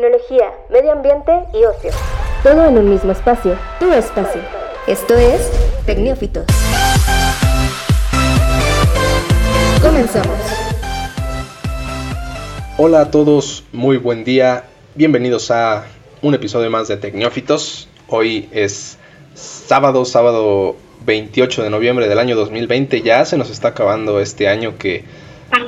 tecnología, medio ambiente y ocio. Todo en un mismo espacio, tu espacio. Esto es Tecnófitos. Comenzamos. Hola a todos, muy buen día. Bienvenidos a un episodio más de Tecnófitos. Hoy es sábado, sábado 28 de noviembre del año 2020. Ya se nos está acabando este año que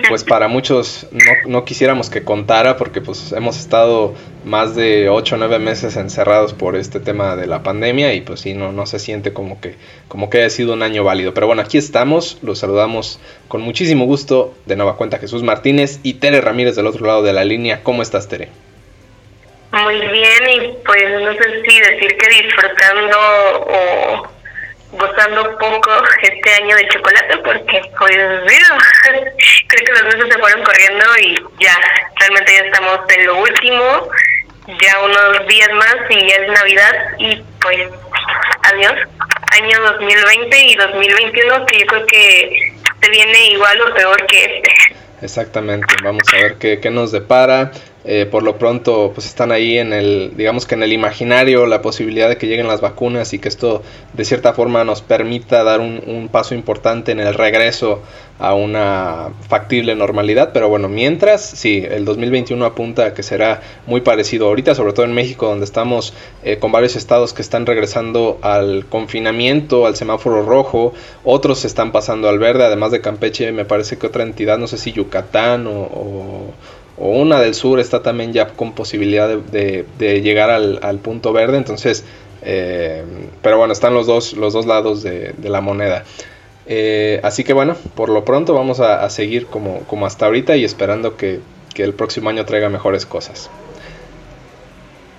pues para muchos no, quisiéramos que contara porque pues hemos estado más de 8 o 9 meses encerrados por este tema de la pandemia y pues sí, no, no se siente como que, como que haya sido un año válido. Pero bueno, aquí estamos, los saludamos con muchísimo gusto. De nueva cuenta Jesús Martínez y Tere Ramírez del otro lado de la línea. ¿Cómo estás, Tere? Muy bien y pues no sé si decir que disfrutando o gozando poco este año de chocolate porque pues digo, creo que los meses se fueron corriendo y ya, realmente ya estamos en lo último, ya unos días más y ya es Navidad y pues adiós, año 2020 y 2021 que yo creo que se viene igual o peor que este. Exactamente, vamos a ver qué, qué nos depara. Eh, por lo pronto, pues están ahí en el, digamos que en el imaginario, la posibilidad de que lleguen las vacunas y que esto de cierta forma nos permita dar un, paso importante en el regreso a una factible normalidad. Pero bueno, mientras, sí, el 2021 apunta a que será muy parecido ahorita, sobre todo en México, donde estamos eh, con varios estados que están regresando al confinamiento, al semáforo rojo, otros están pasando al verde, además de Campeche, me parece que otra entidad, no sé si Yucatán o o una del sur está también ya con posibilidad de, llegar al, punto verde. Entonces, eh, pero bueno, están los dos, los dos lados de, la moneda. Eh, así que bueno, por lo pronto vamos a, seguir como, como, hasta ahorita y esperando que, el próximo año traiga mejores cosas.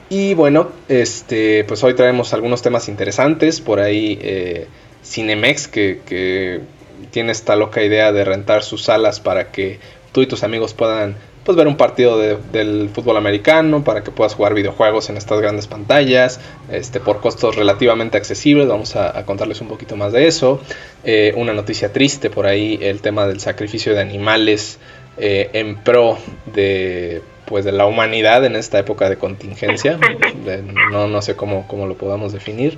Y bueno, este, pues hoy traemos algunos temas interesantes. Por ahí eh, Cinemex, que, que tiene esta loca idea de rentar sus salas para que tú y tus amigos puedan pues ver un partido de, del fútbol americano para que puedas jugar videojuegos en estas grandes pantallas este por costos relativamente accesibles. Vamos a, contarles un poquito más de eso. Eh, una noticia triste por ahí el tema del sacrificio de animales eh, en pro de pues de la humanidad en esta época de contingencia. No, no sé cómo, cómo lo podamos definir.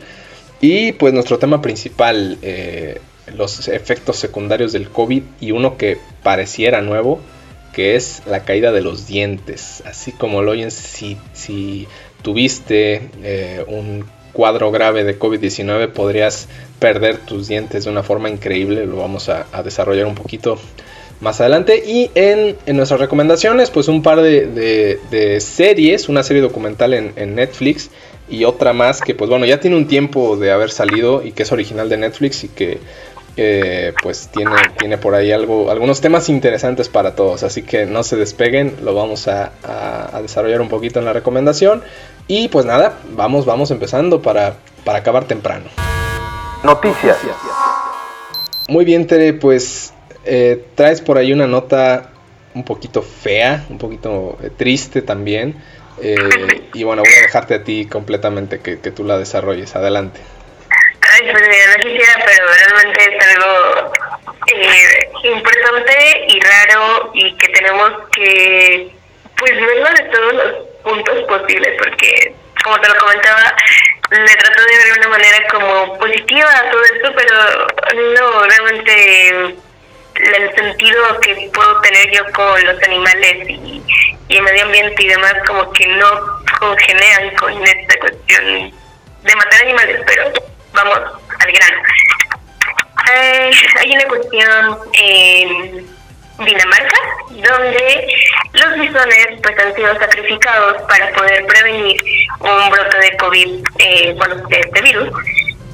Y pues nuestro tema principal eh, los efectos secundarios del COVID y uno que pareciera nuevo que es la caída de los dientes. Así como lo oyen, si, si tuviste eh, un cuadro grave de COVID-19 podrías perder tus dientes de una forma increíble. Lo vamos a, desarrollar un poquito más adelante. Y en, nuestras recomendaciones, pues un par de, series, una serie documental en, en, Netflix y otra más que pues bueno, ya tiene un tiempo de haber salido y que es original de Netflix y que pues tiene, tiene por ahí algo, algunos temas interesantes para todos. Así que no se despeguen, lo vamos a, desarrollar un poquito en la recomendación. Y pues nada, vamos, vamos empezando para, para acabar temprano. Noticias. Muy bien, Tere, pues eh, traes por ahí una nota un poquito fea, un poquito eh, triste también. Eh, y bueno, voy a dejarte a ti completamente que, que tú la desarrolles. Adelante. Pues no quisiera, pero realmente es algo eh, importante y raro y que tenemos que pues verlo de todos los puntos posibles porque como te lo comentaba le trato de ver de una manera como positiva a todo esto pero no realmente el sentido que puedo tener yo con los animales y, y el medio ambiente y demás como que no congenean con esta cuestión de matar animales pero vamos al grano. Eh, hay una cuestión en Dinamarca donde los bisones pues han sido sacrificados para poder prevenir un brote de COVID, eh, bueno, de este virus,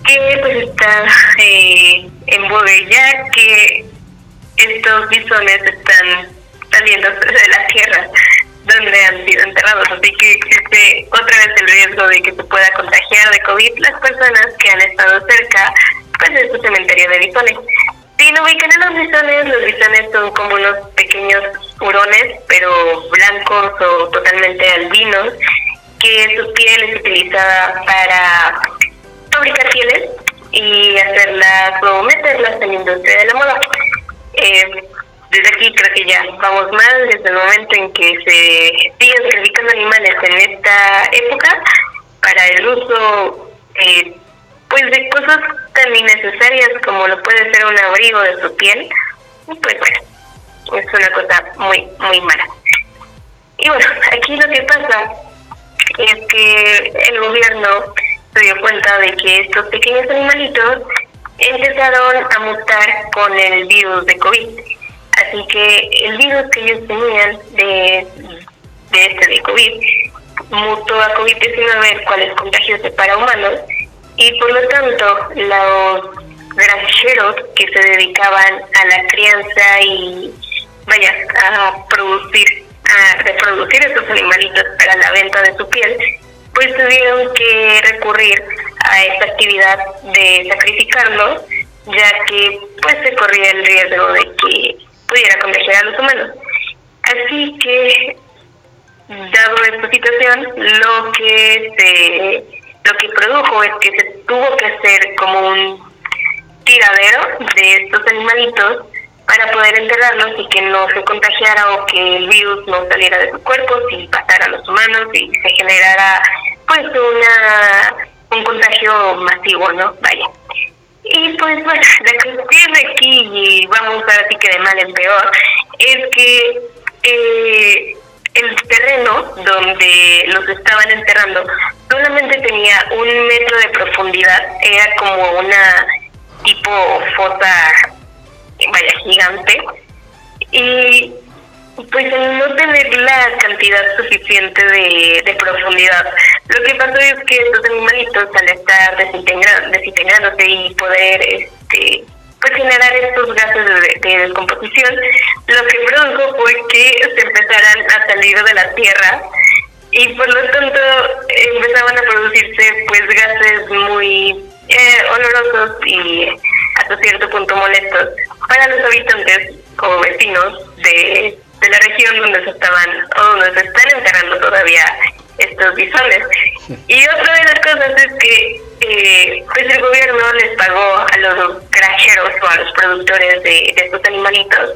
que pues está eh, en boga ya que estos bisones están saliendo de la tierra donde han sido enterrados, así que existe otra vez el riesgo de que se pueda contagiar de COVID las personas que han estado cerca pues, de este cementerio de bisones. Si no ubican a los bisones, los bisones son como unos pequeños hurones, pero blancos o totalmente albinos, que su piel es utilizada para fabricar pieles y hacerlas o meterlas en la industria de la moda. Eh, desde aquí creo que ya vamos mal desde el momento en que se sigue sacrificando animales en esta época para el uso eh, pues de cosas tan innecesarias como lo puede ser un abrigo de su piel, pues bueno, es una cosa muy, muy mala. Y bueno, aquí lo que pasa es que el gobierno se dio cuenta de que estos pequeños animalitos empezaron a mutar con el virus de COVID. Así que el virus que ellos tenían de, este de COVID mutó a COVID-19, el cual es contagioso para humanos, y por lo tanto los granjeros que se dedicaban a la crianza y vaya a producir a reproducir estos animalitos para la venta de su piel pues tuvieron que recurrir a esta actividad de sacrificarlo ya que pues se corría el riesgo de pudiera contagiar a los humanos así que dado esta situación lo que se lo que produjo es que se tuvo que hacer como un tiradero de estos animalitos para poder enterrarlos y que no se contagiara o que el virus no saliera de su cuerpo y pasara a los humanos y se generara pues una un contagio masivo, ¿no? Vaya. Y pues bueno, la cuestión aquí, y vamos a ver si que de mal en peor, es que eh, el terreno donde los estaban enterrando solamente tenía un metro de profundidad, era como una tipo fosa, vaya, gigante, y pues al no tener la cantidad suficiente de, profundidad, lo que pasó es que estos animalitos al estar desintegrándose y poder este pues generar estos gases de, descomposición, lo que produjo fue que se empezaran a salir de la tierra y por lo tanto empezaban a producirse pues gases muy eh, olorosos y hasta cierto punto molestos para los habitantes como vecinos de, de la región donde se estaban o donde se están enterrando todavía estos bisones. Y otra de las cosas es que eh, pues el gobierno les pagó a los granjeros o a los productores de, estos animalitos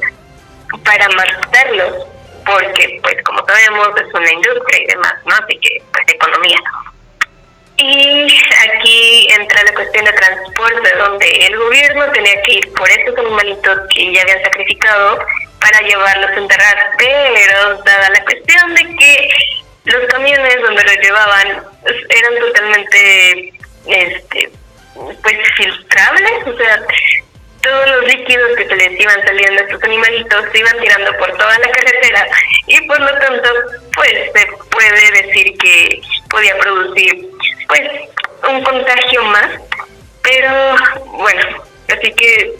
para matarlos, porque pues como sabemos es una industria y demás, ¿no? Así que pues economía. Y aquí entra la cuestión de transporte, donde el gobierno tenía que ir por estos animalitos que ya habían sacrificado para llevarlos a enterrar, pero dada la cuestión de que los camiones donde los llevaban eran totalmente este pues filtrables, o sea, todos los líquidos que se les iban saliendo a estos animalitos se iban tirando por toda la carretera y por lo tanto pues se puede decir que podía producir pues un contagio más, pero bueno, así que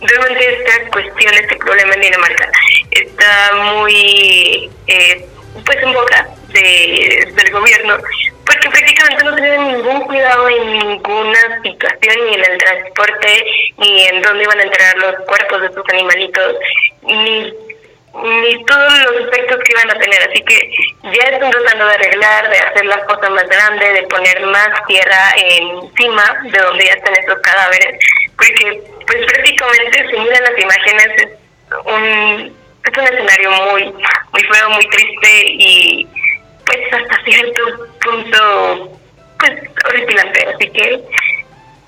realmente esta cuestión, este problema en Dinamarca. Está muy eh, pues en boca de, del gobierno, porque prácticamente no tienen ningún cuidado en ninguna situación, ni en el transporte, ni en dónde iban a entregar los cuerpos de estos animalitos, ni ni todos los efectos que iban a tener. Así que ya están tratando de arreglar, de hacer las cosas más grandes, de poner más tierra encima de donde ya están esos cadáveres, porque pues prácticamente si miran las imágenes es un es un escenario muy muy feo, muy triste y pues hasta cierto punto pues horripilante. Así que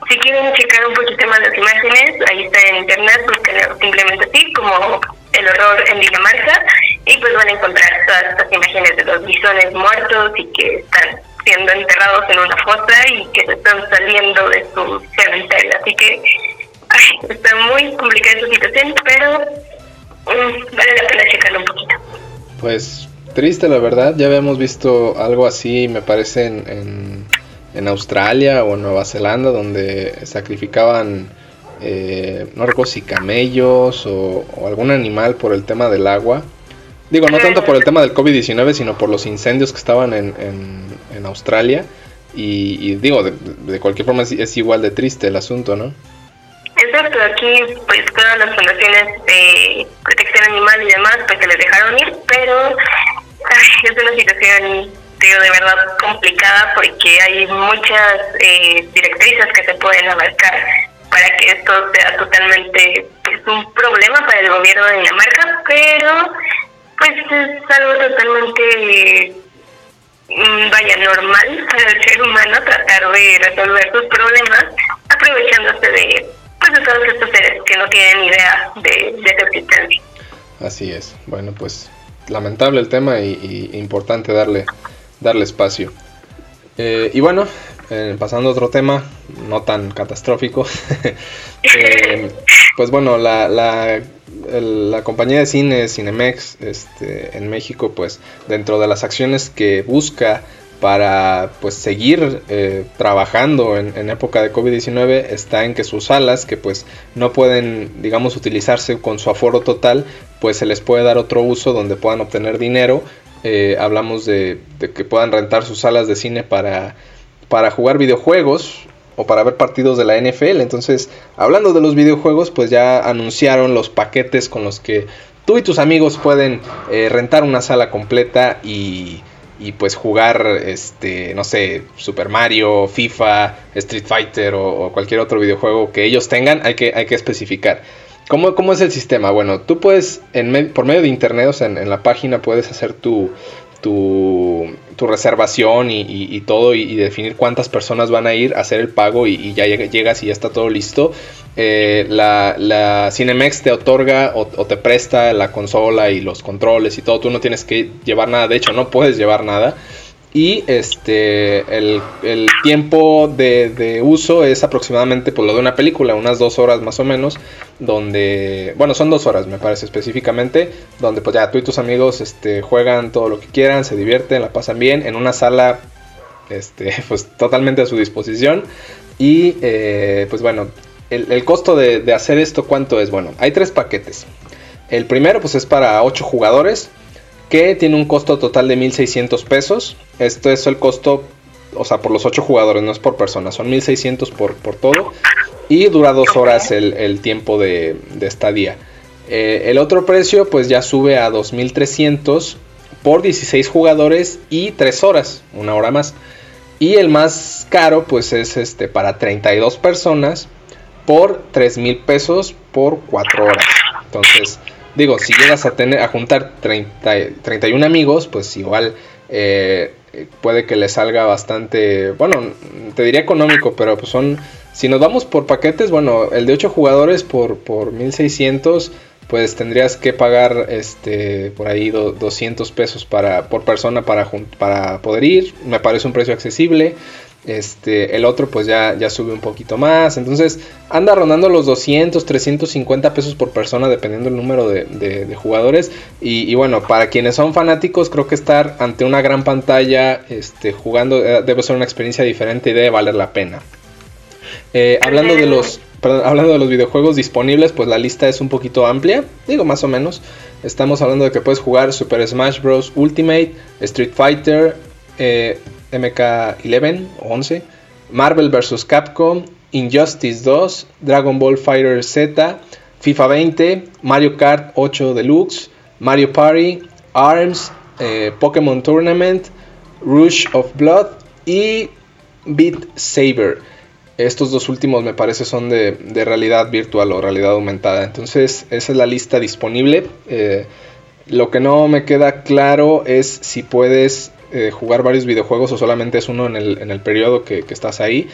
si quieren checar un poquito más las imágenes, ahí está en internet, busquen simplemente así como el horror en Dinamarca y pues van a encontrar todas estas imágenes de los bisones muertos y que están siendo enterrados en una fosa y que se están saliendo de su cementerio. Así que está muy complicada esta situación, pero mm, vale la pena checarlo un poquito. Pues triste la verdad, ya habíamos visto algo así, me parece, en, en, Australia o en Nueva Zelanda, donde sacrificaban, eh, no recuerdo si camellos o, algún animal por el tema del agua. Digo, no tanto por el tema del COVID-19, sino por los incendios que estaban en, en, Australia. Y, digo, de, cualquier forma es, igual de triste el asunto, ¿no? Exacto, aquí pues todas las fundaciones de protección animal y demás pues se les dejaron ir, pero es una situación, digo, de verdad complicada porque hay muchas eh, directrices que se pueden abarcar para que esto sea totalmente pues, un problema para el gobierno de Dinamarca, pero pues es algo totalmente vaya normal para el ser humano tratar de resolver sus problemas aprovechándose de, pues, de todos estos seres que no tienen idea de, de su existencia. Así es. Bueno, pues lamentable el tema y, importante darle, darle espacio. Eh, y bueno, eh, pasando a otro tema, no tan catastrófico. Eh, pues bueno, la, la, la, compañía de cine Cinemex este, en México, pues dentro de las acciones que busca para pues seguir eh, trabajando en, época de COVID-19 está en que sus salas que pues no pueden digamos utilizarse con su aforo total pues se les puede dar otro uso donde puedan obtener dinero hablamos de, que puedan rentar sus salas de cine para, para jugar videojuegos o para ver partidos de la NFL entonces hablando de los videojuegos pues ya anunciaron los paquetes con los que tú y tus amigos pueden eh, rentar una sala completa y y pues jugar, este, no sé, Super Mario, FIFA, Street Fighter o, cualquier otro videojuego que ellos tengan, hay que, hay que especificar. ¿Cómo, ¿Cómo, es el sistema? Bueno, tú puedes, por medio de internet, o sea, en, la página puedes hacer tu, tu, tu reservación y, todo y, definir cuántas personas van a ir a hacer el pago y, ya llegas y ya está todo listo. Eh, la, la, Cinemex te otorga o, te presta la consola y los controles y todo. Tú no tienes que llevar nada, de hecho no puedes llevar nada. Y este el, tiempo de, uso es aproximadamente por pues, lo de una película, unas dos horas más o menos, donde, bueno, son dos horas me parece específicamente, donde pues ya tú y tus amigos este, juegan todo lo que quieran, se divierten, la pasan bien, en una sala este, pues totalmente a su disposición. Y eh, pues bueno, el, costo de, hacer esto, ¿cuánto es? Bueno, hay tres paquetes. El primero pues es para 8 jugadores, que tiene un costo total de 1.600 pesos. Esto es el costo, o sea, por los 8 jugadores, no es por persona, son 1.600 por, por todo. Y dura 2 horas el, tiempo de, estadía. Eh, el otro precio pues ya sube a 2.300 por 16 jugadores y 3 horas, una hora más. Y el más caro pues es este para 32 personas por 3 mil pesos por 4 horas. Entonces, digo, si llegas a tener a juntar 30, 31 amigos, pues igual eh, puede que le salga bastante, bueno, te diría económico, pero pues son, si nos vamos por paquetes, bueno, el de 8 jugadores por, por 1600, pues tendrías que pagar este por ahí 200 pesos para, por persona para, para poder ir, me parece un precio accesible. Este, el otro pues ya, ya sube un poquito más. Entonces anda rondando los 200, 350 pesos por persona dependiendo del número de, jugadores. Y, bueno, para quienes son fanáticos creo que estar ante una gran pantalla este, jugando eh, debe ser una experiencia diferente y debe valer la pena. Eh, hablando de los... hablando de los videojuegos disponibles, pues la lista es un poquito amplia, digo más o menos. Estamos hablando de que puedes jugar Super Smash Bros. Ultimate, Street Fighter, eh, MK11 11, Marvel vs. Capcom, Injustice 2, Dragon Ball Fighter Z, FIFA 20, Mario Kart 8 Deluxe, Mario Party, ARMS, eh, Pokémon Tournament, Rush of Blood y Beat Saber. Estos dos últimos me parece son de, realidad virtual o realidad aumentada. Entonces esa es la lista disponible. Eh, lo que no me queda claro es si puedes eh, jugar varios videojuegos o solamente es uno en el, en el periodo que, estás ahí.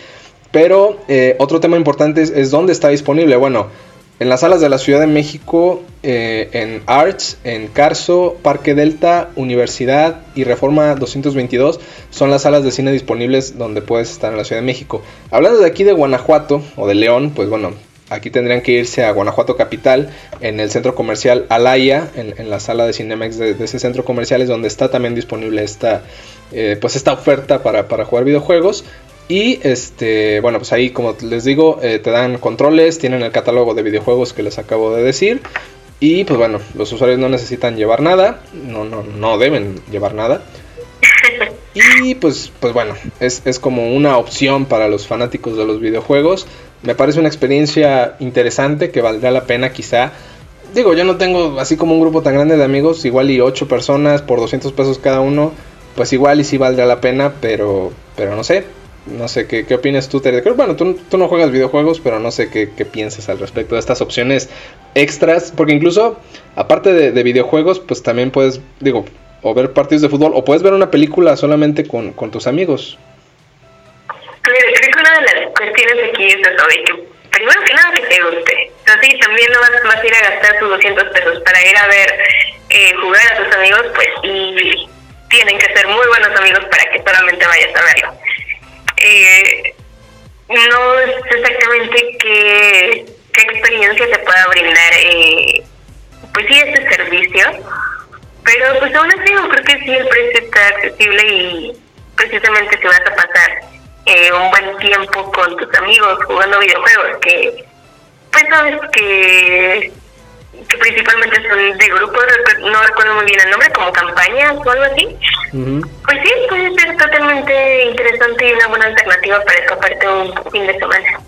Pero eh, otro tema importante es, dónde está disponible. Bueno, en las salas de la Ciudad de México, eh, en Arts, en Carso, Parque Delta, Universidad y Reforma 222 son las salas de cine disponibles donde puedes estar en la Ciudad de México. Hablando de aquí de Guanajuato o de León, pues bueno, Aquí tendrían que irse a Guanajuato Capital, en el centro comercial Alaya, en, la sala de Cinemex de, ese centro comercial, es donde está también disponible esta, eh, pues esta oferta para, jugar videojuegos. Y este, bueno, pues ahí, como les digo, eh, te dan controles, tienen el catálogo de videojuegos que les acabo de decir. Y pues bueno, los usuarios no necesitan llevar nada, no, no, no deben llevar nada. Y pues, pues bueno, es, es como una opción para los fanáticos de los videojuegos. Me parece una experiencia interesante que valdrá la pena quizá. Digo, yo no tengo así como un grupo tan grande de amigos, igual y 8 personas por 200 pesos cada uno, pues igual y sí valdrá la pena, pero, pero no sé. No sé, ¿qué, qué opinas tú, Tere? Bueno, tú, tú, no juegas videojuegos, pero no sé qué, qué, piensas al respecto de estas opciones extras. Porque incluso, aparte de, de videojuegos, pues también puedes, digo, o ver partidos de fútbol, o puedes ver una película solamente con, con tus amigos. Una de las cuestiones aquí es eso, de que primero que nada que te guste. Entonces, también no vas, a ir a gastar tus 200 pesos para ir a ver eh, jugar a tus amigos, pues, y tienen que ser muy buenos amigos para que solamente vayas a verlo. Eh, no es exactamente qué, qué experiencia te pueda brindar, eh, pues sí, este servicio, pero pues aún así yo creo que sí el precio está accesible y precisamente si vas a pasar eh, un buen tiempo con tus amigos jugando videojuegos, que pues sabes que que principalmente son de grupos, no recuerdo muy bien el nombre, como campañas o algo así. Pues sí, puede ser totalmente interesante y una buena alternativa para escaparte un fin de semana.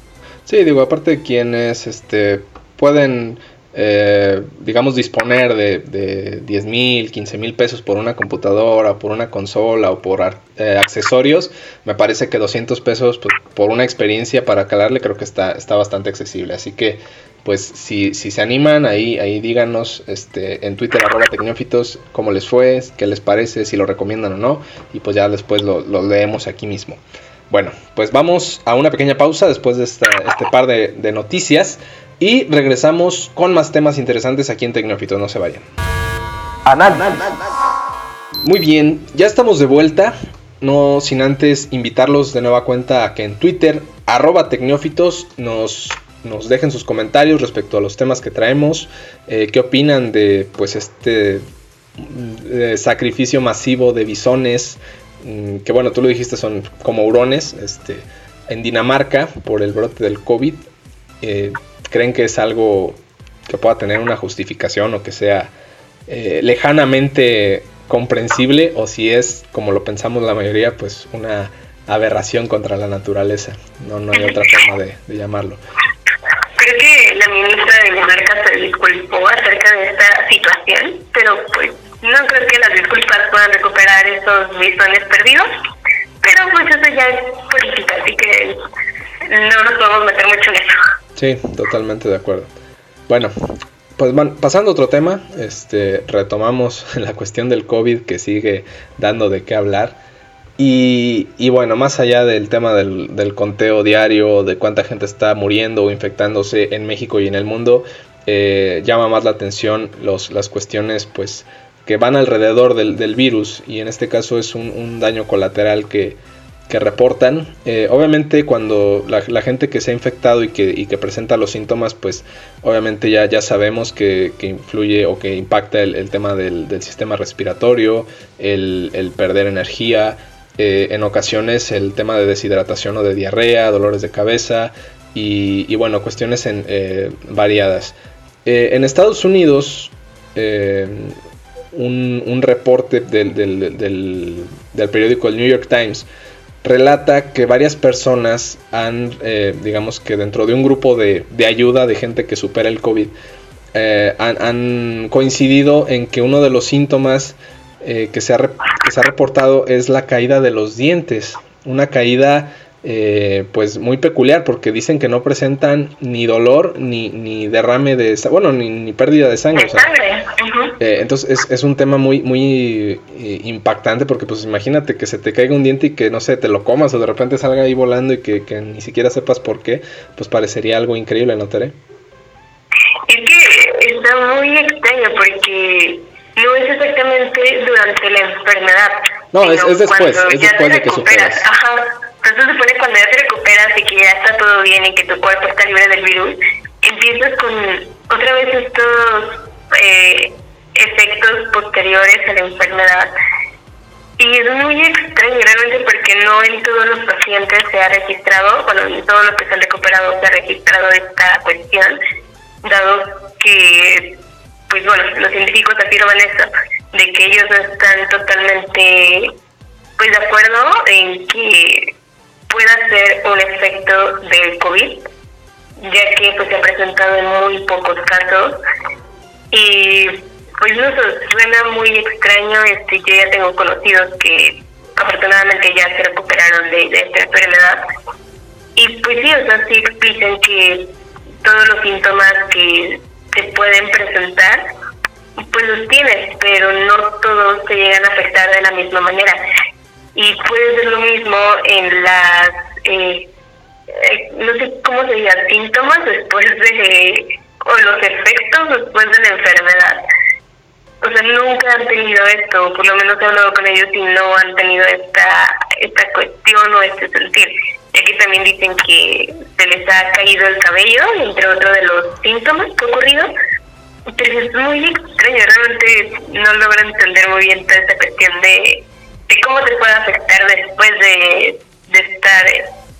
Sí, digo, aparte de quienes este, pueden, eh, digamos, disponer de, de 10 mil, 15 mil pesos por una computadora, por una consola o por eh, accesorios, me parece que 200 pesos pues, por una experiencia para calarle creo que está, está bastante accesible. Así que pues si, si se animan, ahí, ahí díganos este, en Twitter arroba tecnófitos cómo les fue, qué les parece, si lo recomiendan o no, y pues ya después lo, leemos aquí mismo. Bueno, pues vamos a una pequeña pausa después de este par de, noticias y regresamos con más temas interesantes aquí en Tecnófitos, no se vayan. Muy bien, ya estamos de vuelta, no sin antes invitarlos de nueva cuenta a que en Twitter arroba tecnófitos nos nos dejen sus comentarios respecto a los temas que traemos, eh, qué opinan de pues este mm, sacrificio masivo de bisones, mm, que bueno, tú lo dijiste, son como hurones, este, en Dinamarca por el brote del COVID. Eh, ¿Creen que es algo que pueda tener una justificación o que sea eh, lejanamente comprensible o si es, como lo pensamos la mayoría, pues una aberración contra la naturaleza? No, no hay otra forma de llamarlo. Creo que la ministra de Monarca se disculpó acerca de esta situación, pero pues no creo que las disculpas puedan recuperar esos bisones perdidos, pero pues eso ya es política, así que no nos podemos meter mucho en eso. Sí, totalmente de acuerdo. Bueno, pues pasando a otro tema, este, retomamos la cuestión del COVID que sigue dando de qué hablar. Y, bueno, más allá del tema del, conteo diario, de cuánta gente está muriendo o infectándose en México y en el mundo, eh, llama más la atención los, las cuestiones pues que van alrededor del, virus y en este caso es un, daño colateral que, reportan. Eh, obviamente cuando la, gente que se ha infectado y que, que, presenta los síntomas, pues obviamente ya, sabemos que, influye o que impacta el, tema del, sistema respiratorio, el, perder energía, eh, en ocasiones el tema de deshidratación o de diarrea, dolores de cabeza y, bueno, cuestiones eh, variadas. En Estados Unidos, un, reporte del, periódico el New York Times relata que varias personas han, digamos que dentro de un grupo de, ayuda de gente que supera el COVID, han, coincidido en que uno de los síntomas eh, que, se ha, que se ha reportado es la caída de los dientes. Una caída eh, pues muy peculiar porque dicen que no presentan ni dolor ni, ni derrame de bueno ni, ni pérdida de sangre, eh, entonces es, es, un tema muy muy impactante porque pues imagínate que se te caiga un diente y que no sé te lo comas o de repente salga ahí volando y que, que ni siquiera sepas por qué pues parecería algo increíble no Tere es que está muy extraño porque no es exactamente durante la enfermedad. No, es, después, es después de que superas. Ajá. Entonces se supone cuando ya te recuperas y que ya está todo bien y que tu cuerpo está libre del virus, empiezas con otra vez estos eh, efectos posteriores a la enfermedad. Y es muy extraño realmente porque no en todos los pacientes se ha registrado, bueno, en todos los que se han recuperado se ha registrado esta cuestión, dado que pues bueno, los científicos afirman eso, de que ellos no están totalmente pues de acuerdo en que pueda ser un efecto del COVID, ya que pues se ha presentado en muy pocos casos y pues no suena muy extraño, este yo ya tengo conocidos que afortunadamente ya se recuperaron de, esta enfermedad y pues sí, o sea, sí explican que todos los síntomas que se pueden presentar pues los tienes, pero no todos te llegan a afectar de la misma manera. Y puede ser lo mismo en las, eh, eh, no sé cómo se diga, síntomas después de, o los efectos después de la enfermedad. O sea, nunca han tenido esto, por lo menos he hablado con ellos y no han tenido esta, esta cuestión o este sentir. Ya que también dicen que se les ha caído el cabello, entre otros de los síntomas que ha ocurrido pero es muy extraño, realmente no logro entender muy bien toda esta cuestión de, cómo te puede afectar después de, estar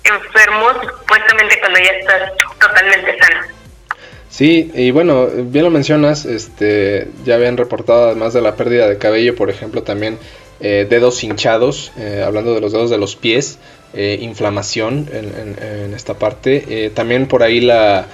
enfermo, supuestamente cuando ya estás totalmente sano. Sí, y bueno, bien lo mencionas, este, ya habían reportado además de la pérdida de cabello, por ejemplo, también eh, dedos hinchados, eh, hablando de los dedos de los pies, eh, inflamación en, en, esta parte, también por ahí la,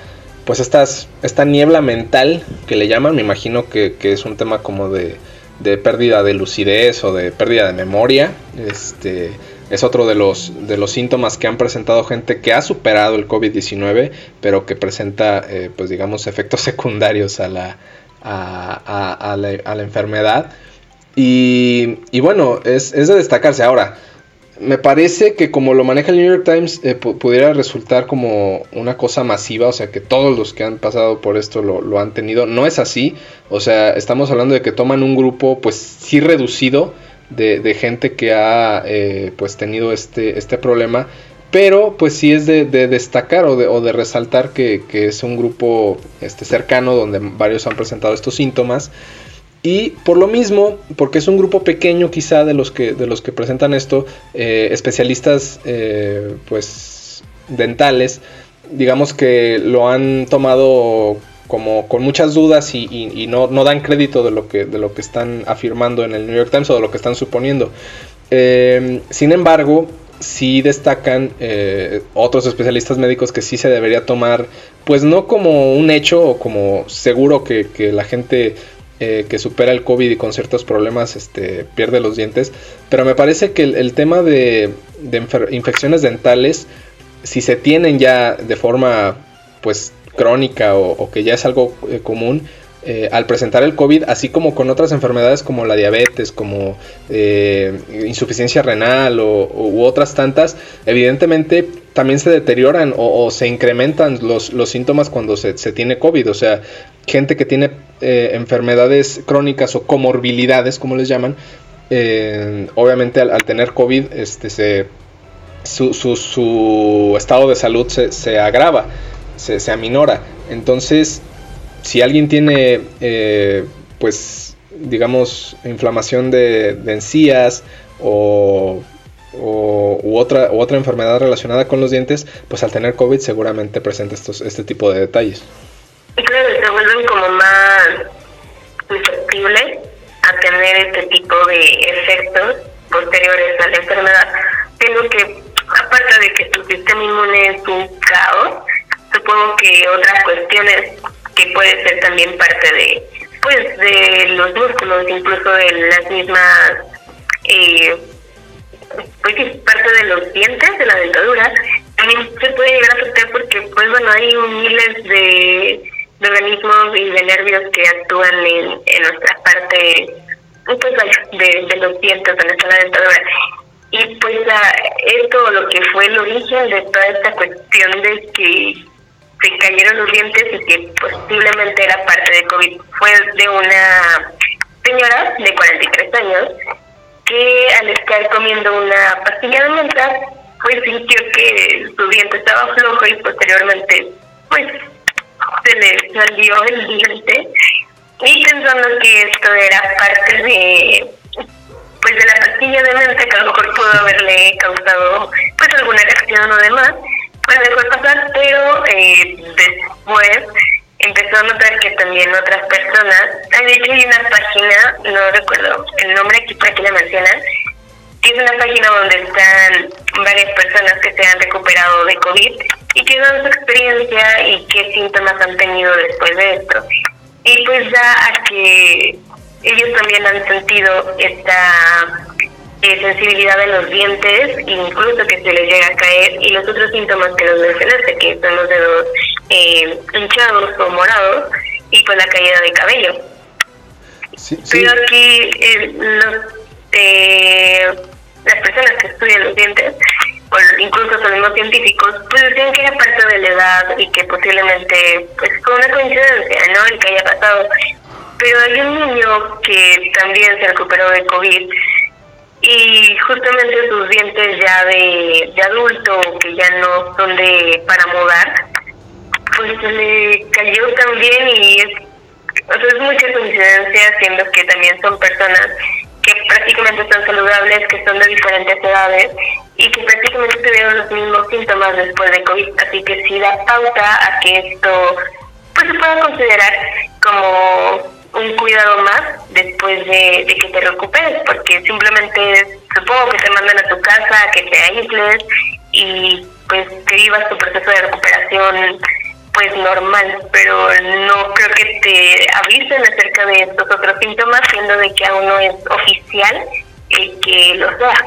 pues estas, esta niebla mental que le llaman, me imagino que, es un tema como de, pérdida de lucidez o de pérdida de memoria. Este, es otro de los, de los síntomas que han presentado gente que ha superado el COVID-19, pero que presenta, eh, pues digamos, efectos secundarios a la, a, la, enfermedad. Y, y bueno, es, es de destacarse. Ahora, me parece que como lo maneja el New York Times eh, pudiera resultar como una cosa masiva, o sea que todos los que han pasado por esto lo, han tenido. No es así, o sea, estamos hablando de que toman un grupo pues sí reducido de, gente que ha eh, pues tenido este, este problema, pero pues sí es de, destacar o de, o de resaltar que, que, es un grupo este, cercano donde varios han presentado estos síntomas. Y por lo mismo, porque es un grupo pequeño quizá de los que, de los que presentan esto, eh, especialistas eh, pues dentales, digamos que lo han tomado como con muchas dudas y, no, dan crédito de lo, que, de lo que están afirmando en el New York Times o de lo que están suponiendo. Eh, sin embargo, sí destacan otros especialistas médicos que sí se debería tomar, pues no como un hecho o como seguro que la gente eh, que supera el COVID y con ciertos problemas este, pierde los dientes. Pero me parece que el, tema de, infecciones dentales, si se tienen ya de forma pues crónica o, que ya es algo eh, común, eh, al presentar el COVID, así como con otras enfermedades como la diabetes, como eh, insuficiencia renal o, u otras tantas, evidentemente también se deterioran o, se incrementan los, los síntomas cuando se, tiene COVID. O sea, gente que tiene eh, enfermedades crónicas o comorbilidades, como les llaman, obviamente al, tener COVID, este, se, su, su, estado de salud se, se agrava, se, se aminora. Entonces, si alguien tiene, eh, pues, digamos, inflamación de, encías o, otra, u otra enfermedad relacionada con los dientes, pues al tener COVID seguramente presenta estos, este tipo de detalles. Claro, se vuelven como más susceptibles a tener este tipo de efectos posteriores a la enfermedad. Tengo que, aparte de que tu sistema inmune es un caos, supongo que otras cuestiones que puede ser también parte de pues de los músculos incluso de las mismas eh, pues parte de los dientes de la dentadura. También se puede llegar a afectar porque pues bueno hay miles de, organismos y de nervios que actúan en, en nuestra parte pues de, los dientes donde está la dentadura. Y pues esto lo que fue el origen de toda esta cuestión de que se cayeron los dientes y que posiblemente era parte de COVID. Fue de una señora de 43 años que al estar comiendo una pastilla de menta, pues sintió que su diente estaba flojo y posteriormente pues se le salió el diente y pensando que esto era parte de pues de la pastilla de menta que a lo mejor pudo haberle causado pues alguna reacción o demás pues dejó pasar, pero eh, después empezó a notar que también otras personas, de hecho hay una página, no recuerdo el nombre aquí para que la mencionan, que es una página donde están varias personas que se han recuperado de COVID y que dan su experiencia y qué síntomas han tenido después de esto. Y pues da a que ellos también han sentido esta eh, sensibilidad de los dientes, incluso que se les llega a caer, y los otros síntomas que los mencionaste, que son los dedos eh, hinchados o morados, y pues la caída de cabello. Pero aquí eh, las personas que estudian los dientes, o incluso los mismos científicos, pues decían que era parte de la edad y que posiblemente, pues fue una coincidencia, ¿no? El que haya pasado. Pero hay un niño que también se recuperó de COVID y justamente sus dientes ya de, adulto, que ya no son de para mudar, pues le cayó también y es, o sea, es mucha coincidencia, siendo que también son personas que prácticamente están saludables, que son de diferentes edades y que prácticamente tuvieron los mismos síntomas después de COVID. Así que sí da pauta a que esto pues se pueda considerar como un cuidado más después de, que te recuperes, porque simplemente supongo que te mandan a tu casa, que te aísles y pues que vivas tu proceso de recuperación pues normal, pero no creo que te avisen acerca de estos otros síntomas, siendo de que aún no es oficial el que los sea.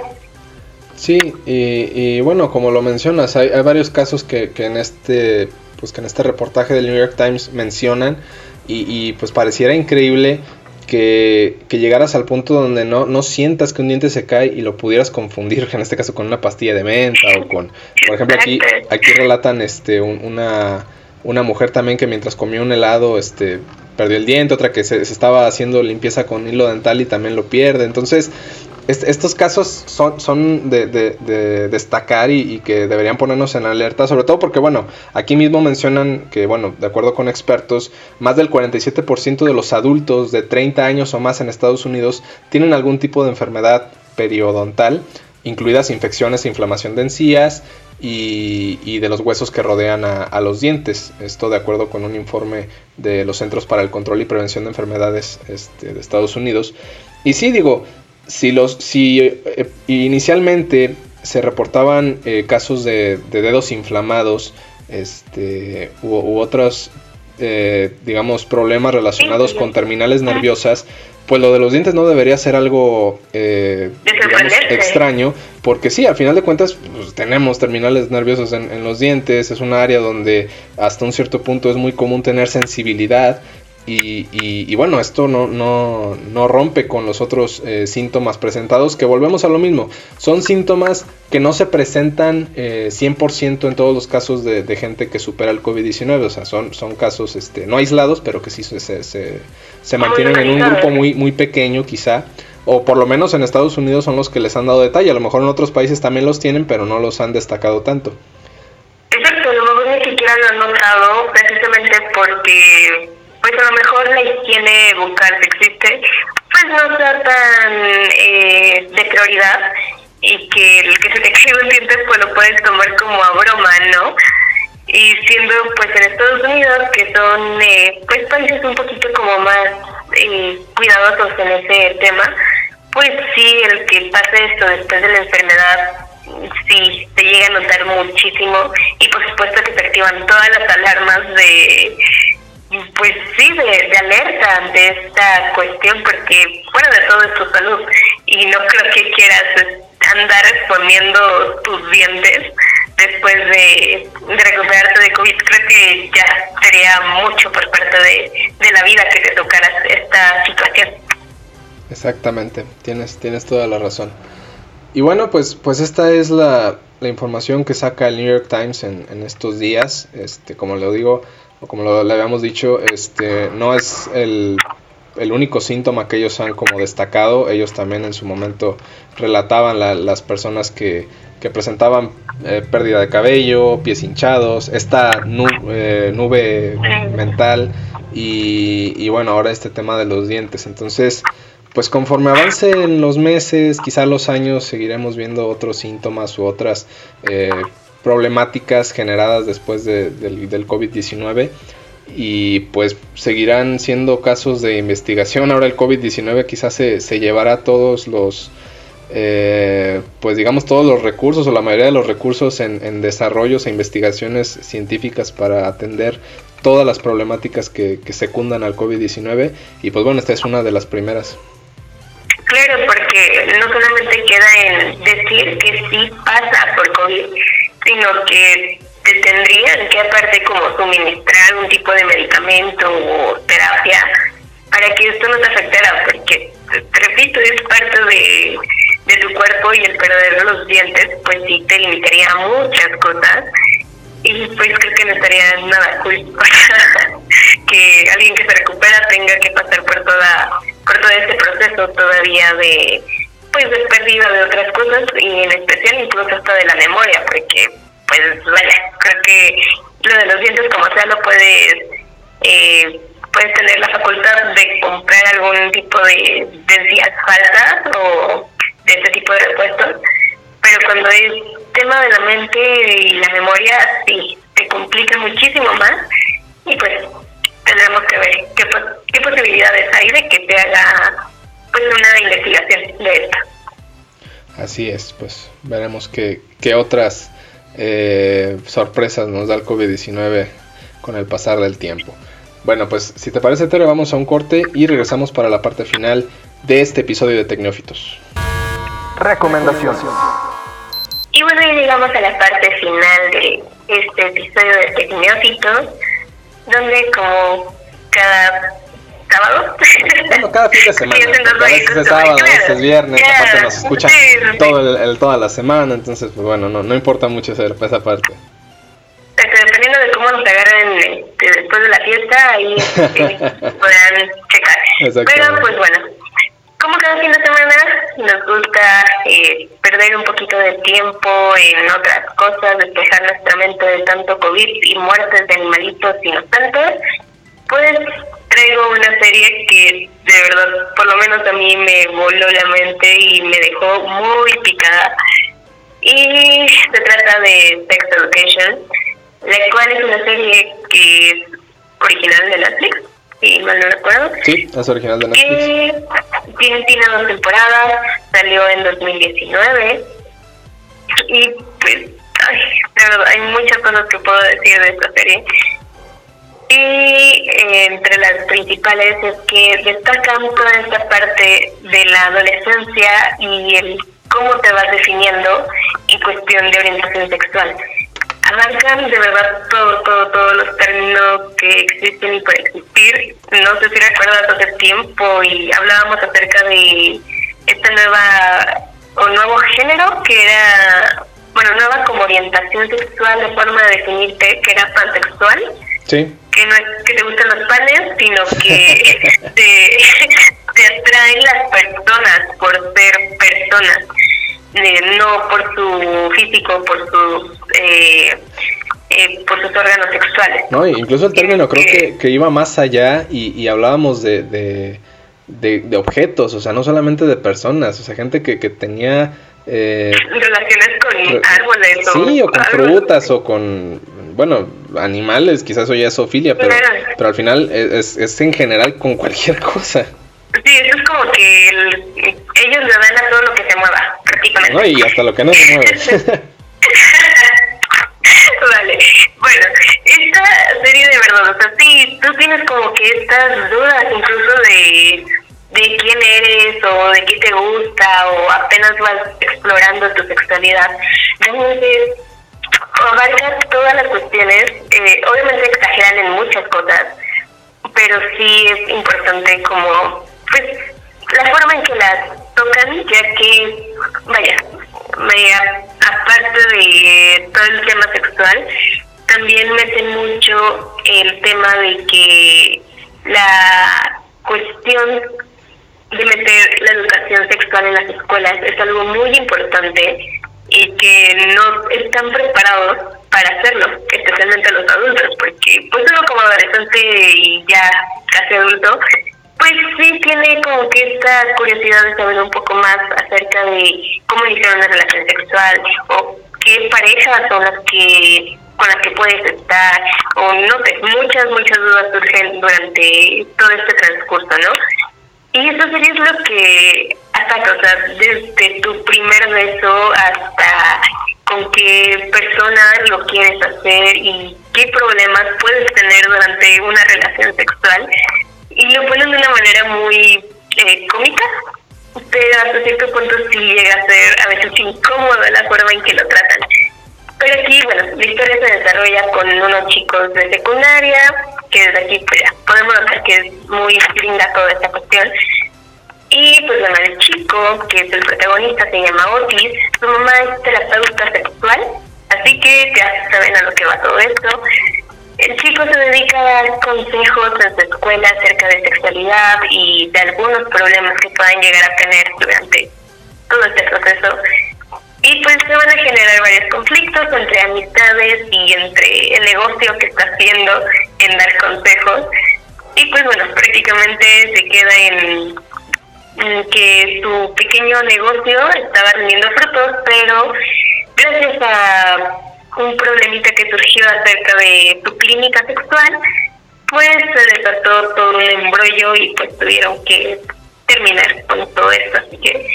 Sí, y, bueno, como lo mencionas, hay, hay varios casos que, que, en este pues que en este reportaje del New York Times mencionan y, pues pareciera increíble que, llegaras al punto donde no, no sientas que un diente se cae y lo pudieras confundir, en este caso con una pastilla de menta o con, por ejemplo, aquí, aquí relatan este, una, una mujer también que mientras comió un helado este, perdió el diente, otra que se, se, estaba haciendo limpieza con hilo dental y también lo pierde. Entonces, estos casos son, son de, destacar y, que deberían ponernos en alerta, sobre todo porque, bueno, aquí mismo mencionan que, bueno, de acuerdo con expertos, más del 47% de los adultos de 30 años o más en Estados Unidos tienen algún tipo de enfermedad periodontal, incluidas infecciones e inflamación de encías y, de los huesos que rodean a, los dientes. Esto de acuerdo con un informe de los Centros para el Control y Prevención de Enfermedades este, de Estados Unidos. Y sí, digo, si, los, si eh, inicialmente se reportaban eh, casos de, dedos inflamados este, u, otros, eh, digamos, problemas relacionados con terminales nerviosas, pues lo de los dientes no debería ser algo extraño, porque sí, al final de cuentas pues, tenemos terminales nerviosos en, en, los dientes, es un área donde hasta un cierto punto es muy común tener sensibilidad y, bueno, esto no, no, no, rompe con los otros eh, síntomas presentados, que volvemos a lo mismo. Son síntomas que no se presentan eh, 100% en todos los casos de, gente que supera el COVID-19. O sea, son, son casos este, no aislados, pero que sí se, se, se, mantienen en un grupo muy, muy pequeño quizá. O por lo menos en Estados Unidos son los que les han dado detalle. A lo mejor en otros países también los tienen, pero no los han destacado tanto. Exacto, lo mejor ni siquiera lo han notado precisamente porque pues a lo mejor la higiene bucal que existe, pues no sea tan eh, de prioridad y que el que se te caiga un diente pues lo puedes tomar como a broma, ¿no? Y siendo pues en Estados Unidos, que son eh, pues países un poquito como más eh, cuidadosos en ese tema, pues sí, el que pase esto después de la enfermedad sí se llega a notar muchísimo y por supuesto que se activan todas las alarmas de pues sí, de, alerta ante esta cuestión, porque fuera de todo es tu salud y no creo que quieras andar exponiendo tus dientes después de, recuperarte de COVID. Creo que ya sería mucho por parte de, de la vida que te tocara esta situación. Exactamente, tienes, tienes toda la razón. Y bueno, pues, pues esta es la, la información que saca el New York Times en, en estos días. Este, como lo digo, o como lo, le habíamos dicho, este, no es el, único síntoma que ellos han como destacado. Ellos también en su momento relataban las personas que, presentaban eh, pérdida de cabello, pies hinchados, esta eh, nube mental y, y, bueno, ahora este tema de los dientes. Entonces, pues conforme avancen los meses, quizá los años, seguiremos viendo otros síntomas u otras eh, problemáticas generadas después de, del, COVID-19 y pues seguirán siendo casos de investigación. Ahora el COVID-19 quizás se, se, llevará todos los, eh, pues digamos todos los recursos o la mayoría de los recursos en, desarrollos e investigaciones científicas para atender todas las problemáticas que, que secundan al COVID-19 y pues bueno, esta es una de las primeras. Claro, porque no solamente queda en decir que sí pasa por COVID, sino que te tendrían que aparte como suministrar un tipo de medicamento o terapia para que esto no te afectara, porque, te repito, es parte de, de tu cuerpo y el perder los dientes, pues sí te limitaría a muchas cosas. Y pues creo que no estaría nada cool que alguien que se recupera tenga que pasar por toda por todo este proceso todavía de pues de pérdida de otras cosas y en especial incluso hasta de la memoria porque pues vaya creo que lo de los dientes como sea lo puedes eh, puedes tener la facultad de comprar algún tipo de densidad falsas o de este tipo de repuestos pero cuando es tema de la mente y la memoria sí te complica muchísimo más y pues tendremos que ver qué, qué posibilidades hay de que se haga pues una investigación de esto Así es, pues veremos qué, qué otras eh, sorpresas nos da el COVID-19 con el pasar del tiempo. Bueno, pues si te parece, Tere, vamos a un corte y regresamos para la parte final de este episodio de Tecnófitos. Recomendaciones. Y bueno, ya llegamos a la parte final de este episodio de Tecnófitos, donde como cada sábado. Bueno, cada fin de semana. a veces es sábado, a veces es viernes, aparte nos escuchan todo el, toda la semana, entonces, pues bueno, no, no importa mucho esa, esa parte. Dependiendo de cómo nos agarren este, después de la fiesta, ahí podrán checar. Pero, pues bueno, como cada fin de semana nos gusta eh, perder un poquito de tiempo en otras cosas, despejar nuestra mente de tanto COVID y muertes de animalitos inocentes, pues traigo una serie que de verdad, por lo menos a mí me voló la mente y me dejó muy picada. Y se trata de Sex Education, la cual es una serie que es original de Netflix, si mal no recuerdo. Sí, es original de Netflix. tiene, tiene dos temporadas, salió en 2019. Y pues, ay, de verdad, hay muchas cosas que puedo decir de esta serie y eh, entre las principales es que destacan toda esta parte de la adolescencia y el cómo te vas definiendo en cuestión de orientación sexual. Abarcan de verdad todo, todo, todos los términos que existen y por existir. No sé si recuerdas hace tiempo y hablábamos acerca de esta nueva o nuevo género que era, bueno, nueva como orientación sexual de forma de definirte, que era pansexual. Sí que no es que te gusten los panes, sino que te, atraen las personas por ser personas, eh, no por su físico, por sus eh, eh, por sus órganos sexuales. No, incluso el término creo que, que iba más allá y, y hablábamos de, de, de, objetos, o sea, no solamente de personas, o sea, gente que, que tenía... relaciones con árboles. Sí, o con frutas o con bueno, animales, quizás eso ya es zoofilia, pero, pero al final es, es en general con cualquier cosa. Sí, eso es como que ellos le dan a todo lo que se mueva, prácticamente. No, y hasta lo que no se mueve. vale, bueno, esta serie de verdad, o sea, sí, tú tienes como que estas dudas incluso de, de quién eres o de qué te gusta o apenas vas explorando tu sexualidad. Realmente abarca todas las cuestiones, eh, obviamente exageran en muchas cosas, pero sí es importante como, pues, la forma en que las tocan, ya que, vaya, vaya aparte de todo el tema sexual, también meten mucho el tema de que la cuestión de meter la educación sexual en las escuelas es algo muy importante y que no están preparados para hacerlo, especialmente los adultos, porque pues uno como adolescente y ya casi adulto, pues sí tiene como que esta curiosidad de saber un poco más acerca de cómo iniciar una relación sexual o qué parejas son las que con las que puedes estar o no sé, muchas, muchas dudas surgen durante todo este transcurso, ¿no? Y eso sería lo que hasta o sea, desde tu primer beso hasta con qué persona lo quieres hacer y qué problemas puedes tener durante una relación sexual. Y lo ponen de una manera muy eh, cómica, pero hasta cierto punto sí llega a ser a veces incómodo la forma en que lo tratan. Pero aquí, bueno, la historia se desarrolla con unos chicos de secundaria, que desde aquí pues, podemos notar que es muy linda toda esta cuestión. Y pues bueno, el chico, que es el protagonista, se llama Otis, su mamá es terapeuta sexual, así que ya saben a lo que va todo esto. El chico se dedica a dar consejos en su escuela acerca de sexualidad y de algunos problemas que puedan llegar a tener durante todo este proceso. Y pues se van a generar varios conflictos entre amistades y entre el negocio que está haciendo en dar consejos. Y pues bueno, prácticamente se queda en, que su pequeño negocio estaba rindiendo frutos, pero gracias a un problemita que surgió acerca de su clínica sexual, pues se desató todo un embrollo y pues tuvieron que terminar con todo esto. Así que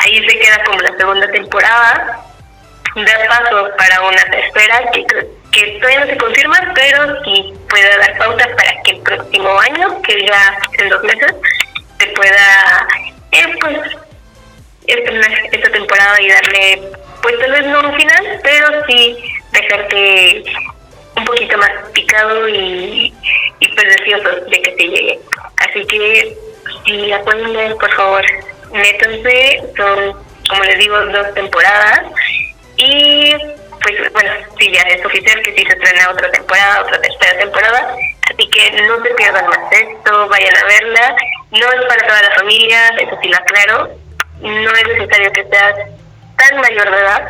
ahí se queda como la segunda temporada. Da paso para una tercera que, que todavía no se confirma, pero sí puede dar pautas para que el próximo año, que ya en dos meses, se pueda eh, pues estrenar esta temporada y darle, pues tal vez no un final, pero sí dejarte un poquito más picado y, y pues de que se llegue. Así que si la pueden ver, por favor, métanse, son, como les digo, dos temporadas. Y pues bueno, sí, ya es oficial que sí se estrena otra temporada, otra tercera temporada, así que no se pierdan más esto, vayan a verla, no es para toda la familia, eso sí lo aclaro, no es necesario que seas tan mayor de edad,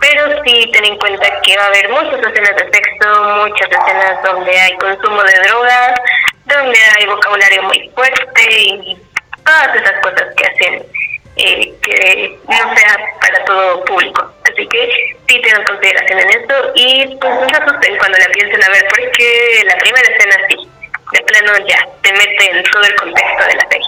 pero sí ten en cuenta que va a haber muchas escenas de sexo, muchas escenas donde hay consumo de drogas, donde hay vocabulario muy fuerte y todas esas cosas que hacen eh, que no sea para todo público. Así que sí tengan consideración en esto y pues no se asusten cuando la piensen a ver porque la primera escena sí, de plano ya, te mete en todo el contexto de la serie.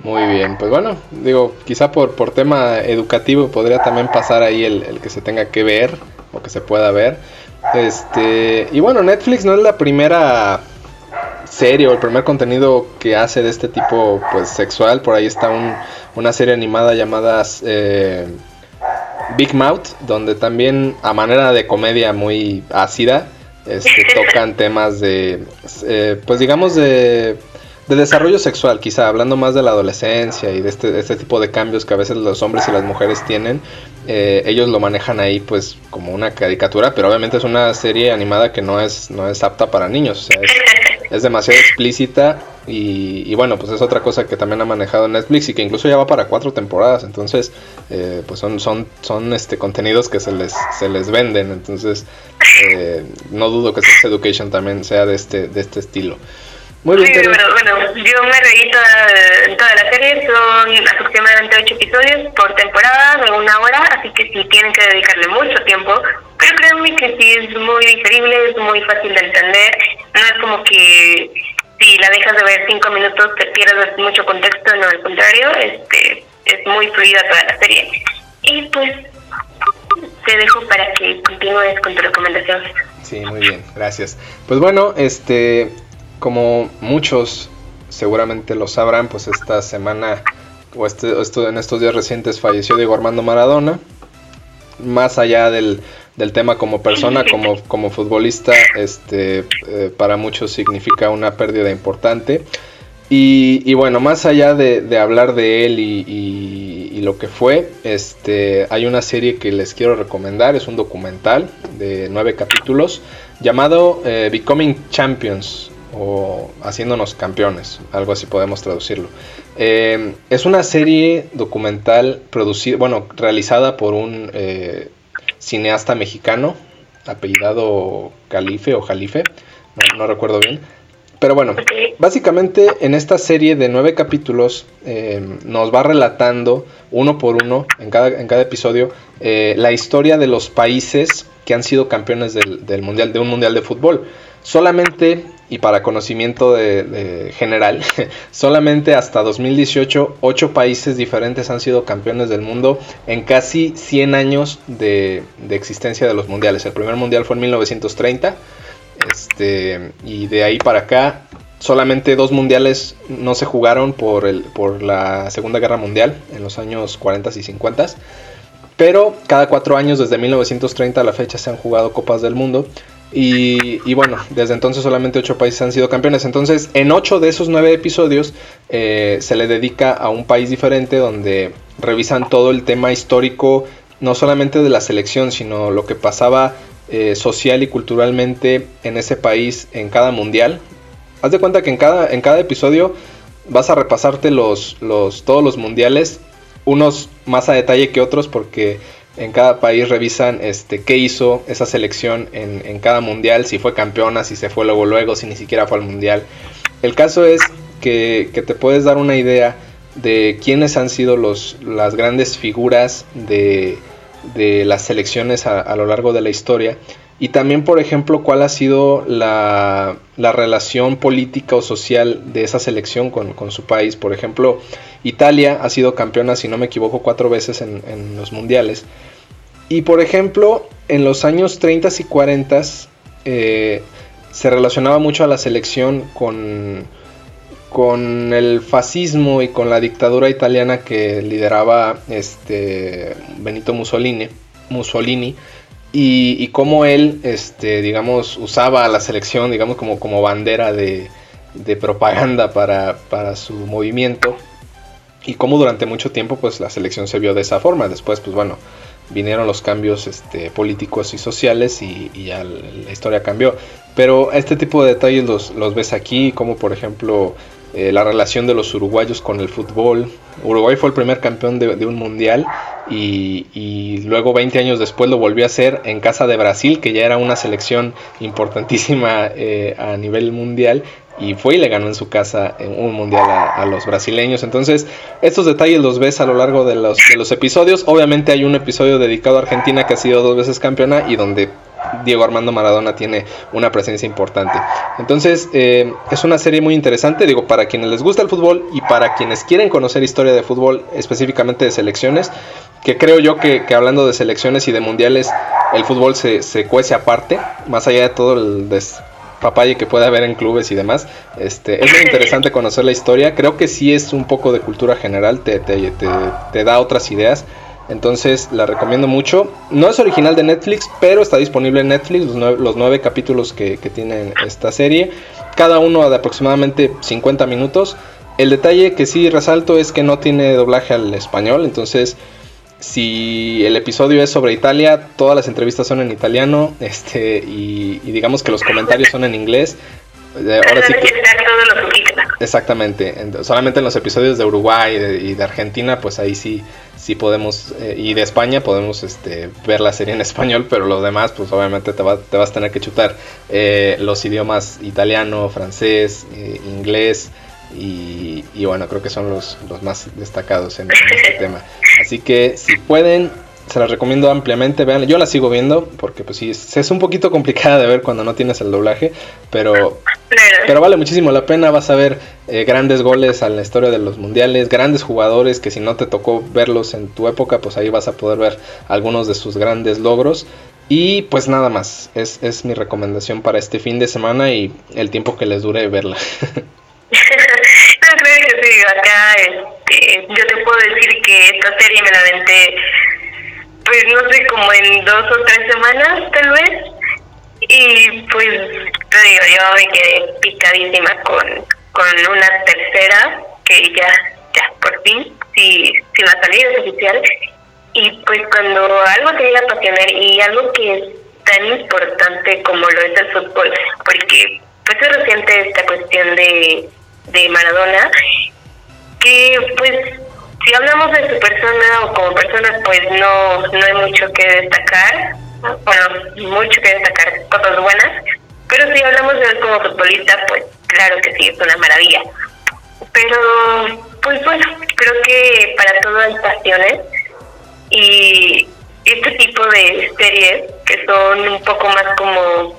Muy bien, pues bueno, digo, quizá por, por tema educativo podría también pasar ahí el, el que se tenga que ver o que se pueda ver. Este, y bueno, Netflix no es la primera serie o el primer contenido que hace de este tipo pues sexual. Por ahí está un, una serie animada llamada eh, Big Mouth, donde también a manera de comedia muy ácida este, tocan temas de, eh, pues digamos de de desarrollo sexual, quizá hablando más de la adolescencia y de este, este tipo de cambios que a veces los hombres y las mujeres tienen, eh, ellos lo manejan ahí pues como una caricatura, pero obviamente es una serie animada que no es, no es apta para niños, o sea, es, demasiado explícita y, bueno, pues es otra cosa que también ha manejado Netflix y que incluso ya va para cuatro temporadas, entonces eh, pues son, son, son este contenidos que se les, se les venden, entonces eh, no dudo que Sex Education también sea de este, de este estilo. Muy bien, sí, pero bueno, yo me reí toda, toda la serie, son aproximadamente ocho episodios por temporada de una hora, así que sí tienen que dedicarle mucho tiempo, pero créanme que sí es muy digerible, es muy fácil de entender, es como que si la dejas de ver cinco minutos te pierdes mucho contexto, no, al contrario, este es muy fluida toda la serie. Y pues te dejo para que continúes con tu recomendación. Sí, muy bien, gracias. Pues bueno, este como muchos seguramente lo sabrán, pues esta semana o este, en estos días recientes falleció Diego Armando Maradona. Más allá del, tema como persona, como, como futbolista, este, eh, para muchos significa una pérdida importante. Y, bueno, más allá de, hablar de él y, lo que fue, este, hay una serie que les quiero recomendar, es un documental de nueve capítulos llamado eh, Becoming Champions o haciéndonos campeones, algo así podemos traducirlo. Eh, es una serie documental producida, bueno, realizada por un cineasta mexicano, apellidado Calife o Jalife, no, recuerdo bien. Pero bueno, básicamente en esta serie de nueve capítulos eh, nos va relatando uno por uno en cada, en cada episodio la historia de los países que han sido campeones del, del mundial, de un mundial de fútbol. Solamente y para conocimiento de, general, solamente hasta 2018 ocho países diferentes han sido campeones del mundo en casi 100 años de, existencia de los mundiales. El primer mundial fue en 1930 este, y de ahí para acá solamente dos mundiales no se jugaron por, el, por la Segunda Guerra Mundial en los años 40 y 50. pero cada cuatro años desde 1930 a la fecha se han jugado Copas del Mundo. Y, bueno, desde entonces solamente ocho países han sido campeones. Entonces, en ocho de esos nueve episodios eh, se le dedica a un país diferente donde revisan todo el tema histórico, no solamente de la selección, sino lo que pasaba eh, social y culturalmente en ese país en cada mundial. Haz de cuenta que en cada, en cada episodio vas a repasarte los, los, todos los mundiales, unos más a detalle que otros porque en cada país revisan este, qué hizo esa selección en, cada mundial, si fue campeona, si se fue luego luego, si ni siquiera fue al mundial. El caso es que, te puedes dar una idea de quiénes han sido los, las grandes figuras de, las selecciones a, lo largo de la historia y también, por ejemplo, cuál ha sido la, relación política o social de esa selección con, su país. Por ejemplo, Italia ha sido campeona, si no me equivoco, cuatro veces en, los mundiales. Y por ejemplo, en los años 30 y 40 eh, se relacionaba mucho a la selección con, con el fascismo y con la dictadura italiana que lideraba este Benito Mussolini. Mussolini y, y cómo él, este, digamos, usaba a la selección, digamos, como, bandera de, propaganda para, su movimiento y cómo durante mucho tiempo pues la selección se vio de esa forma. Después pues bueno, vinieron los cambios este, políticos y sociales y, ya la historia cambió. Pero este tipo de detalles los, los ves aquí, como por ejemplo eh, la relación de los uruguayos con el fútbol. Uruguay fue el primer campeón de, un mundial y, luego 20 años después lo volvió a hacer en casa de Brasil, que ya era una selección importantísima eh, a nivel mundial y fue y le ganó en su casa en un mundial a, los brasileños. Entonces, estos detalles los ves a lo largo de los, de los episodios. Obviamente hay un episodio dedicado a Argentina que ha sido dos veces campeona y donde Diego Armando Maradona tiene una presencia importante. Entonces, eh, es una serie muy interesante, digo, para quienes les gusta el fútbol y para quienes quieren conocer historia de fútbol, específicamente de selecciones, que creo yo que, hablando de selecciones y de mundiales, el fútbol se, se cuece aparte, más allá de todo el despapalle que puede haber en clubes y demás. Este, es muy interesante conocer la historia, creo que sí es un poco de cultura general, te, te, te da otras ideas. Entonces la recomiendo mucho. No es original de Netflix, pero está disponible en Netflix los nueve, capítulos que, que tiene esta serie. Cada uno de aproximadamente 50 minutos. El detalle que sí resalto es que no tiene doblaje al español. Entonces, si el episodio es sobre Italia, todas las entrevistas son en italiano. Este, y, digamos que los comentarios son en inglés. Eh, ahora sí que... Exactamente. Solamente en los episodios de Uruguay y de, Argentina, pues ahí sí, sí podemos, eh, y de España podemos este, ver la serie en español, pero los demás, pues obviamente te, te vas a tener que chutar eh, los idiomas italiano, francés, eh, inglés. Y, bueno, creo que son los, los más destacados en este tema. Así que si pueden, se las recomiendo ampliamente. Vean, yo la sigo viendo porque pues sí, es, un poquito complicada de ver cuando no tienes el doblaje, pero, pero vale muchísimo la pena. Vas a ver eh, grandes goles a la historia de los mundiales, grandes jugadores que si no te tocó verlos en tu época, pues ahí vas a poder ver algunos de sus grandes logros. Y pues nada más, es, es mi recomendación para este fin de semana y el tiempo que les dure verla. sí, acá este, yo te puedo decir que esta serie me la venté pues no sé, como en dos o tres semanas tal vez. Y pues te digo, yo me quedé picadísima con, con una tercera que ya, ya, por fin, si, si va a es oficial. Y pues cuando algo te llega a apasionar y algo que es tan importante como lo es el fútbol, porque pues es reciente esta cuestión de, de Maradona, que pues si hablamos de su persona o como persona, pues no, no hay mucho que destacar. Bueno, mucho que destacar, cosas buenas. Pero si hablamos de él como futbolista, pues claro que sí, es una maravilla. Pero, pues bueno, creo que para todo hay pasiones. Y este tipo de series que son un poco más como,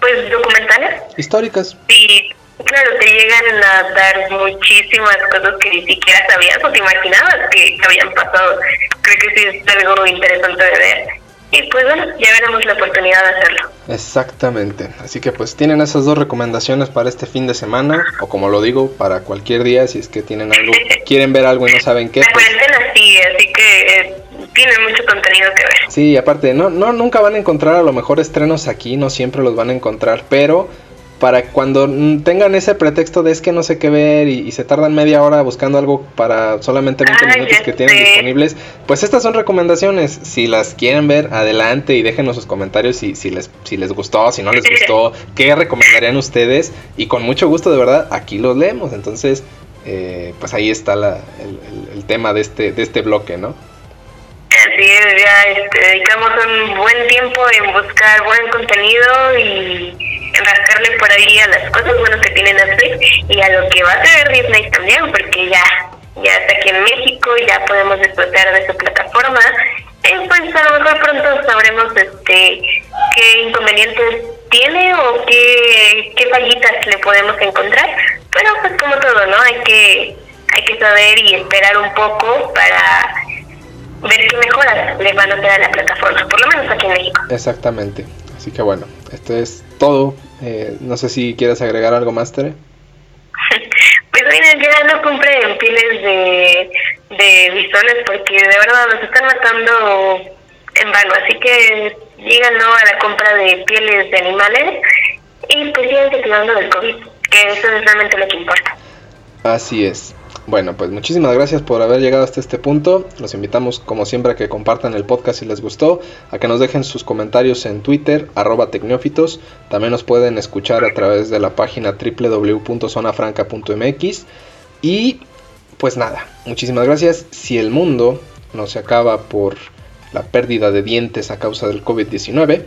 pues, documentales. Históricas. Sí, Claro, te llegan a dar muchísimas cosas que ni siquiera sabías o te imaginabas que, habían pasado. Creo que sí es algo interesante de ver. Y pues bueno, ya veremos la oportunidad de hacerlo. Exactamente. Así que pues tienen esas dos recomendaciones para este fin de semana, o como lo digo, para cualquier día, si es que tienen algo, quieren ver algo y no saben qué. Pues... así, así que tienen mucho contenido que ver. Sí, aparte, no, no, nunca van a encontrar a lo mejor estrenos aquí, no siempre los van a encontrar, pero para cuando tengan ese pretexto de es que no sé qué ver y, se tardan media hora buscando algo para solamente 20 minutos que tienen disponibles, pues estas son recomendaciones. Si las quieren ver, adelante y déjenos sus comentarios si, si, les, si les gustó, si no les gustó, qué recomendarían ustedes y con mucho gusto de verdad aquí los leemos. Entonces, eh, pues ahí está la, el, el, tema de este, de este bloque, ¿no? Así es, ya este, dedicamos un buen tiempo en buscar buen contenido y rascarle por ahí a las cosas buenas que tiene Netflix y a lo que va a traer Disney también, porque ya, ya está aquí en México, ya podemos disfrutar de su plataforma. Y pues a lo mejor pronto sabremos este qué inconvenientes tiene o qué, qué fallitas le podemos encontrar. Pero pues como todo, ¿no? Hay que, hay que saber y esperar un poco para ver qué mejoras le van a hacer a la plataforma, por lo menos aquí en México. Exactamente. Así que bueno, esto es todo. Eh, no sé si quieres agregar algo más, Tere. pues bueno, ya no compren pieles de, de bisones porque de verdad los están matando en vano. Así que digan no a la compra de pieles de animales y pues sigan cuidando del COVID, que eso es realmente lo que importa. Así es. Bueno, pues muchísimas gracias por haber llegado hasta este punto. Los invitamos, como siempre, a que compartan el podcast si les gustó, a que nos dejen sus comentarios en Twitter, arroba tecnófitos. También nos pueden escuchar a través de la página www.zonafranca.mx. Y pues nada, muchísimas gracias. Si el mundo no se acaba por la pérdida de dientes a causa del COVID-19,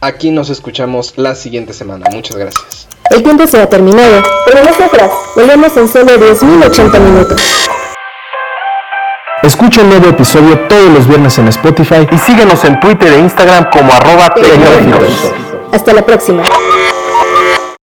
aquí nos escuchamos la siguiente semana. Muchas gracias. El tiempo se ha terminado, pero no sufras, volvemos en solo 10.080 minutos. Escucha el nuevo episodio todos los viernes en Spotify y síguenos en Twitter e Instagram como arroba Hasta la próxima.